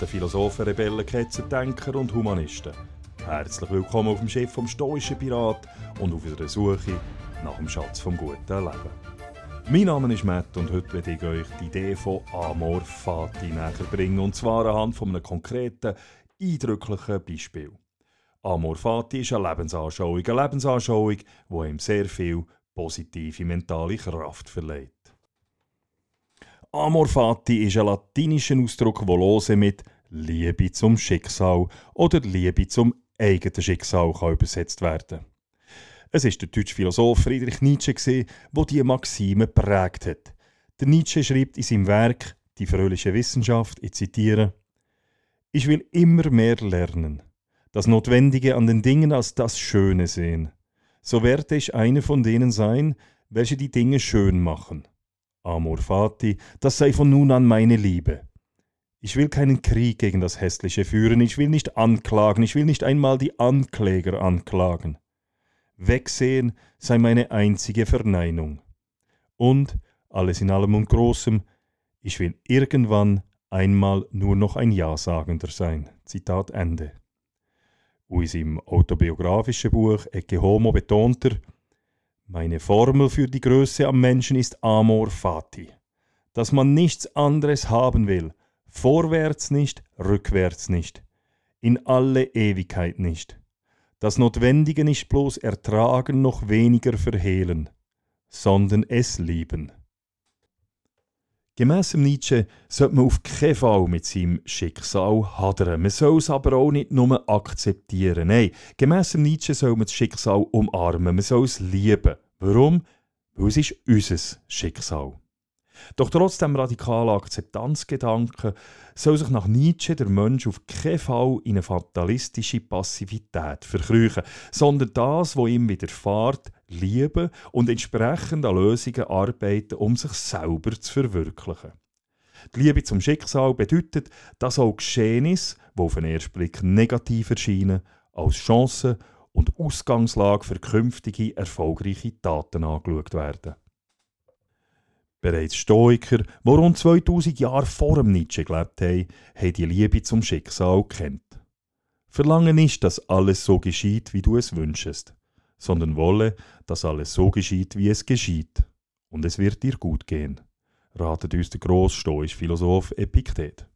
Piraten, Philosophen, Rebellen, Ketzer, und Humanisten. Herzlich willkommen auf dem Schiff vom stoischen Pirat und auf unserer Suche nach dem Schatz vom guten Leben. Mein Name ist Matt und heute werde ich euch die Idee von Amor Fati näher bringen und zwar anhand von einem konkreten, eindrücklichen Beispiel. Amor Fati ist eine Lebensanschauung, eine Lebensanschauung, die ihm sehr viel positive mentale Kraft verleiht. Amor fati ist ein latinischer Ausdruck, der lose mit Liebe zum Schicksal oder Liebe zum eigenen Schicksal kann übersetzt werden. Es ist der deutsche Philosoph Friedrich Nietzsche, der diese Maxime prägt hat. Der Nietzsche schreibt in seinem Werk Die fröhliche Wissenschaft, ich zitiere, Ich will immer mehr lernen, das Notwendige an den Dingen als das Schöne sehen. So werde ich einer von denen sein, welche die Dinge schön machen. Amor fati, das sei von nun an meine Liebe. Ich will keinen Krieg gegen das Hässliche führen, ich will nicht anklagen, ich will nicht einmal die Ankläger anklagen. Wegsehen sei meine einzige Verneinung. Und, alles in allem und Großem, ich will irgendwann einmal nur noch ein Ja-Sagender sein. Zitat Ende. In seinem autobiografischen Buch Ecce Homo betont er, meine Formel für die Größe am Menschen ist Amor Fati. Dass man nichts anderes haben will, vorwärts nicht, rückwärts nicht, in alle Ewigkeit nicht. Das Notwendige nicht bloß ertragen, noch weniger verhehlen, sondern es lieben. Gemäss Nietzsche sollte man auf keinen Fall mit seinem Schicksal hadern. Man soll es aber auch nicht nur akzeptieren. Nein, gemäss Nietzsche soll man das Schicksal umarmen. Man soll es lieben. Warum? Weil es ist unser Schicksal. Doch trotz dem radikalen Akzeptanzgedanken soll sich nach Nietzsche der Mensch auf keinen Fall in eine fatalistische Passivität verkrüchen, sondern das, was ihm widerfährt, lieben und entsprechend an Lösungen arbeiten, um sich selber zu verwirklichen. Die Liebe zum Schicksal bedeutet, dass auch Geschehnisse, die auf den ersten Blick negativ erscheinen, als Chancen und Ausgangslage für künftige erfolgreiche Taten angeschaut werden. Bereits Stoiker, die rund 2000 Jahre vor dem Nietzsche gelebt haben, haben die Liebe zum Schicksal kennt. Verlangen nicht, dass alles so geschieht, wie du es wünschest, sondern wolle, dass alles so geschieht, wie es geschieht. Und es wird dir gut gehen, ratet uns der grossstoische Philosoph Epiktet.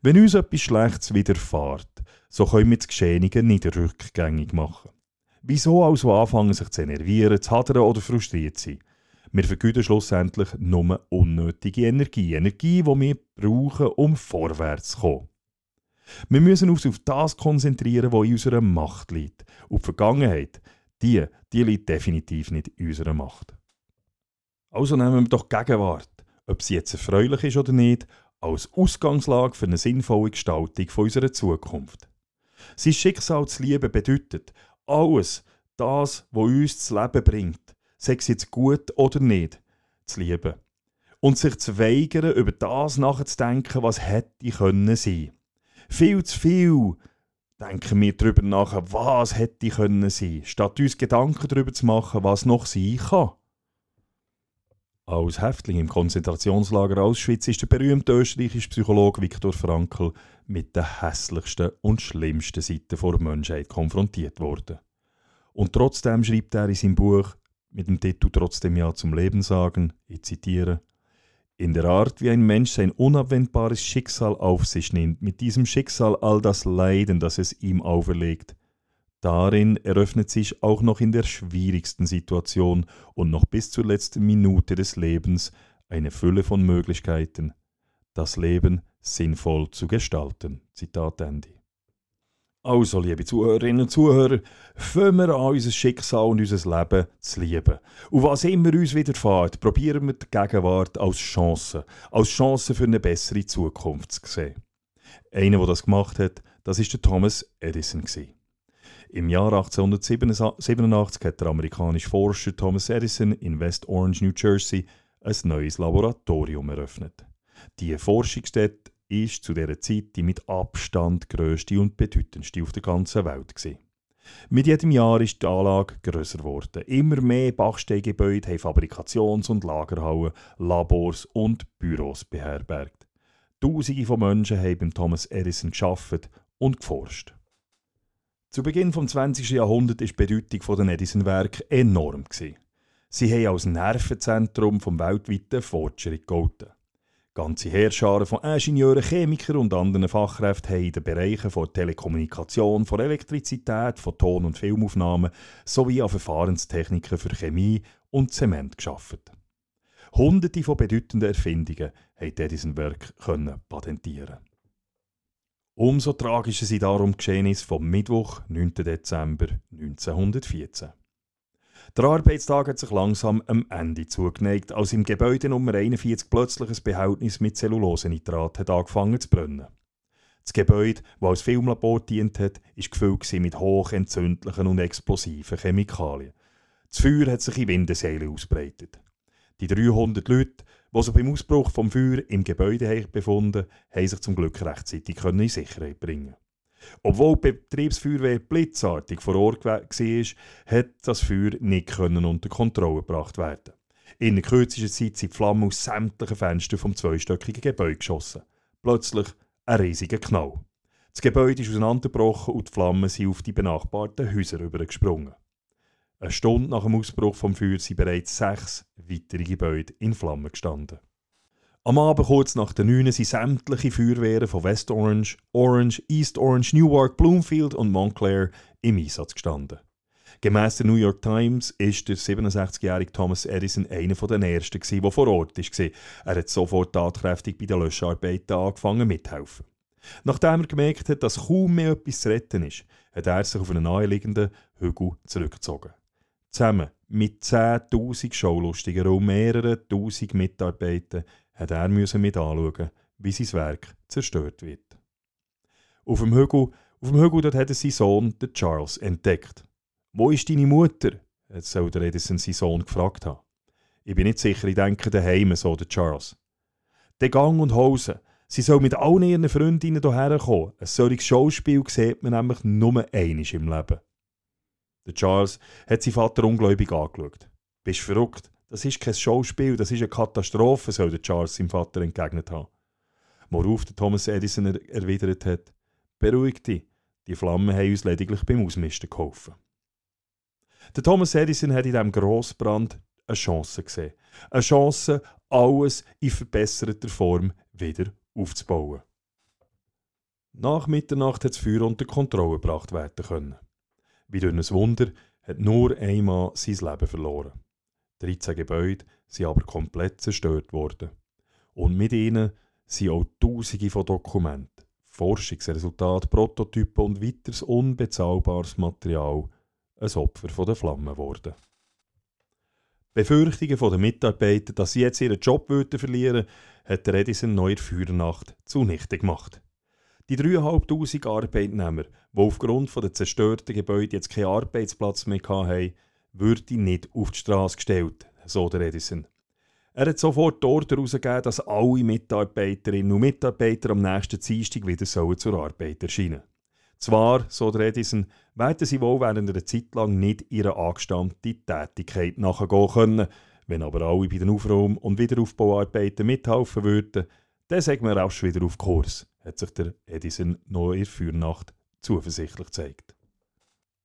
Wenn uns etwas Schlechtes widerfährt, so können wir das Geschehene nicht rückgängig machen. Wieso also anfangen, sich zu enervieren, zu hadern oder frustriert sein? Wir vergüten schlussendlich nur unnötige Energie. Energie, die wir brauchen, um vorwärts zu kommen. Wir müssen uns auf das konzentrieren, was in unserer Macht liegt. Und die Vergangenheit, die, die liegt definitiv nicht in unserer Macht. Also nehmen wir doch Gegenwart, ob sie jetzt erfreulich ist oder nicht, als Ausgangslage für eine sinnvolle Gestaltung von unserer Zukunft. Sein Schicksal zu lieben bedeutet, alles, das, was uns das Leben bringt, sei es jetzt gut oder nicht, zu lieben. Und sich zu weigern, über das nachzudenken, was hätte können sein. Viel zu viel denken wir darüber nach, was hätte können sein, statt uns Gedanken darüber zu machen, was noch sein kann. Als Häftling im Konzentrationslager Auschwitz ist der berühmte österreichische Psychologe Viktor Frankl mit den hässlichsten und schlimmsten Seiten der Menschheit konfrontiert worden. Und trotzdem schreibt er in seinem Buch mit dem Titel Trotzdem Ja zum Leben sagen, ich zitiere, in der Art, wie ein Mensch sein unabwendbares Schicksal auf sich nimmt, mit diesem Schicksal all das Leiden, das es ihm auferlegt, darin eröffnet sich auch noch in der schwierigsten Situation und noch bis zur letzten Minute des Lebens eine Fülle von Möglichkeiten, das Leben sinnvoll zu gestalten. Zitat Ende. Also, liebe Zuhörerinnen und Zuhörer, fangen wir an, unser Schicksal und unser Leben zu lieben. Und was immer uns widerfährt, probieren wir die Gegenwart als Chance, als Chance für eine bessere Zukunft zu sehen. Einer, der das gemacht hat, das ist der Thomas Edison. Im Jahr 1887 hat der amerikanische Forscher Thomas Edison in West Orange, New Jersey, ein neues Laboratorium eröffnet. Die Forschungsstätte ist zu dieser Zeit die mit Abstand grösste und bedeutendste auf der ganzen Welt. Gewesen. Mit jedem Jahr ist die Anlage grösser geworden. Immer mehr Bachsteingebäude haben Fabrikations- und Lagerhallen, Labors und Büros beherbergt. Tausende von Menschen haben beim Thomas Edison geschafft und geforscht. Zu Beginn des 20. Jahrhunderts war die Bedeutung der Edison-Werke enorm. Sie haben als Nervenzentrum vom weltweiten Fortschritt gelten. Ganze Heerscharen von Ingenieuren, Chemikern und anderen Fachkräften haben in den Bereichen von Telekommunikation, von Elektrizität, von Ton- und Filmaufnahmen sowie an Verfahrenstechniken für Chemie und Zement geschaffen. Hunderte von bedeutenden Erfindungen haben Edison Werk patentieren. Umso tragischer sind darum Geschehnisse vom Mittwoch, 9. Dezember 1914. Der Arbeitstag hat sich langsam am Ende zugeneigt, als im Gebäude Nummer 41 plötzlich ein Behältnis mit Zellulosenitrat hat angefangen zu brennen. Das Gebäude, das als Filmlabor dient hat, war gefüllt mit hochentzündlichen und explosiven Chemikalien. Das Feuer hat sich in Windeseile ausbreitet. Die 300 Leute, die sich beim Ausbruch vom Feuer im Gebäude befunden haben sich zum Glück rechtzeitig in Sicherheit bringen obwohl die Betriebsfeuerwehr blitzartig vor Ort war, hat das Feuer nicht unter Kontrolle gebracht werden. In der kürzesten Zeit sind die Flammen aus sämtlichen Fenstern vom zweistöckigen Gebäude geschossen. Plötzlich ein riesiger Knall. Das Gebäude ist auseinandergebrochen und die Flammen sind auf die benachbarten Häuser übergesprungen. Eine Stunde nach dem Ausbruch vom Feuer sind bereits sechs weitere Gebäude in Flammen gestanden. Am Abend kurz nach der 9 sind sämtliche Feuerwehren von West Orange, Orange, East Orange, Newark, Bloomfield und Montclair im Einsatz gestanden. Gemäss der New York Times ist der 67-jährige Thomas Edison einer der ersten, der vor Ort war. Er hat sofort tatkräftig bei den Löscharbeiten angefangen mithelfen. Nachdem er gemerkt hat, dass kaum mehr etwas zu retten ist, hat er sich auf einen naheliegenden Hügel zurückgezogen. Zusammen mit 10.000 Schaulustigen und mehreren tausend Mitarbeitern hat er müssen mit anschauen, wie sein Werk zerstört wird. Auf dem Hügel, auf dem Hügel dort hat er seinen Sohn, den Charles, entdeckt. Wo ist deine Mutter? hat soll der Edison seinen Sohn gefragt haben. Ich bin nicht sicher, ich denke daheim, so der Charles. Der Gang und Hose. Sie soll mit allen ihren Freundinnen hierher kommen. Ein solches Schauspiel sieht man nämlich nur einmal im Leben. Der Charles hat seinen Vater ungläubig angeschaut. Bist verrückt? Das ist kein Schauspiel, das ist eine Katastrophe, soll der Charles seinem Vater entgegnet haben. Worauf der Thomas Edison er erwidert hat, beruhig dich, die Flammen haben uns lediglich beim Ausmisten geholfen. Der Thomas Edison hat in diesem Grossbrand eine Chance gesehen. Eine Chance, alles in verbesserter Form wieder aufzubauen. Nach Mitternacht hat das Feuer unter Kontrolle gebracht werden können. Wie durch ein Wunder hat nur einmal sein Leben verloren. 13 Gebäude sind aber komplett zerstört worden. Und mit ihnen sind auch Tausende von Dokumenten, Forschungsresultate, Prototypen und weiteres unbezahlbares Material ein Opfer der Flammen geworden. Befürchtungen der Mitarbeiter, dass sie jetzt ihren Job verlieren hat der Edison neu Feuernacht zunichte gemacht. Die 3'500 Arbeitnehmer, die aufgrund der zerstörten Gebäude jetzt keinen Arbeitsplatz mehr hatten, würde nicht auf die Straße gestellt, so der Edison. Er hat sofort die Order herausgegeben, dass alle Mitarbeiterinnen und Mitarbeiter am nächsten Dienstag wieder zur Arbeit erscheinen sollen. Zwar, so der Edison, werden sie wohl während einer Zeit lang nicht ihrer angestammten Tätigkeit nachgehen können. Wenn aber alle bei den Aufraum- und Wiederaufbauarbeiten mithelfen würden, dann sagen wir rasch wieder auf Kurs, hat sich der Edison noch in der Feuernacht zuversichtlich gezeigt.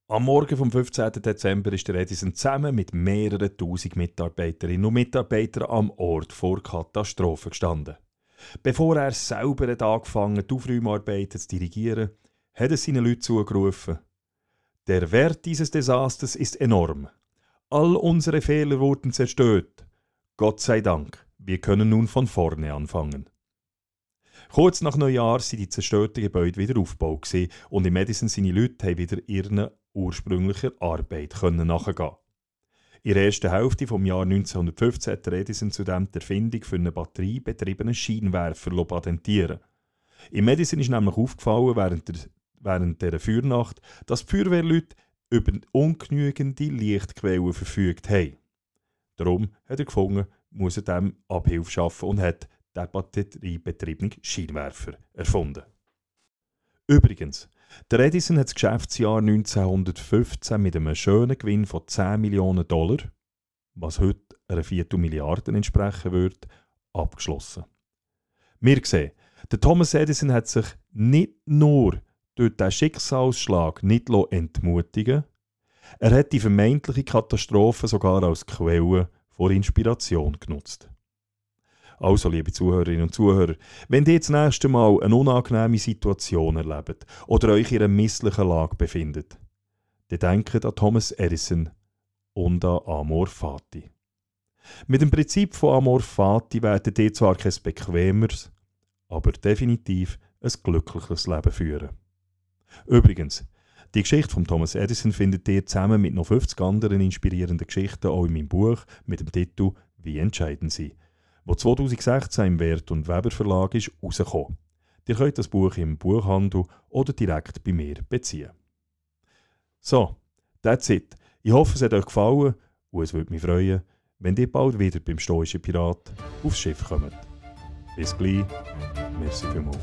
Am Morgen vom 15. Dezember ist der Edison zusammen mit mehreren tausend Mitarbeiterinnen und Mitarbeitern am Ort vor Katastrophe gestanden. Bevor er selber hat angefangen die Aufräumarbeiten zu dirigieren, hat er seinen Leuten zugerufen: Der Wert dieses Desasters ist enorm. All unsere Fehler wurden zerstört. Gott sei Dank, wir können nun von vorne anfangen. Kurz nach Neujahr sind die zerstörten Gebäude wieder aufgebaut und in Madison seine Leute haben wieder ihren ursprünglicher Arbeit können nachgehen In der ersten Hälfte des Jahr 1915 hat Edison zudem die Erfindung für einen batteriebetriebenen Scheinwerfer patentieren. In Medicine ist nämlich aufgefallen, während der, während der Feuernacht, dass die Feuerwehrleute über ungenügende Lichtquellen verfügt haben. Darum hat er gefunden, muss er dem Abhilfe schaffen und hat den batteriebetriebenen Scheinwerfer erfunden. Übrigens, der Edison hat das Geschäftsjahr 1915 mit einem schönen Gewinn von 10 Millionen Dollar, was heute einer Viertelmilliarde entsprechen würde, abgeschlossen. Wir sehen, Der Thomas Edison hat sich nicht nur durch diesen Schicksalsschlag nicht entmutigen er hat die vermeintliche Katastrophe sogar als Quelle vor Inspiration genutzt. Also, liebe Zuhörerinnen und Zuhörer, wenn ihr das nächste Mal eine unangenehme Situation erlebt oder euch in einer misslichen Lage befindet, dann denkt an Thomas Edison und an Amor Fati. Mit dem Prinzip von Amor Fati werdet ihr zwar kein bequemeres, aber definitiv ein glückliches Leben führen. Übrigens, die Geschichte von Thomas Edison findet ihr zusammen mit noch 50 anderen inspirierenden Geschichten auch in meinem Buch mit dem Titel Wie entscheiden Sie, wo 2016 im Wert und Weber Verlag ist rausgekommen. Ihr könnt das Buch im Buchhandel oder direkt bei mir beziehen. So, that's it. Ich hoffe, es hat euch gefallen und es würde mich freuen, wenn ihr bald wieder beim Stoischen Pirat aufs Schiff kommt. Bis gleich. Merci vielmals.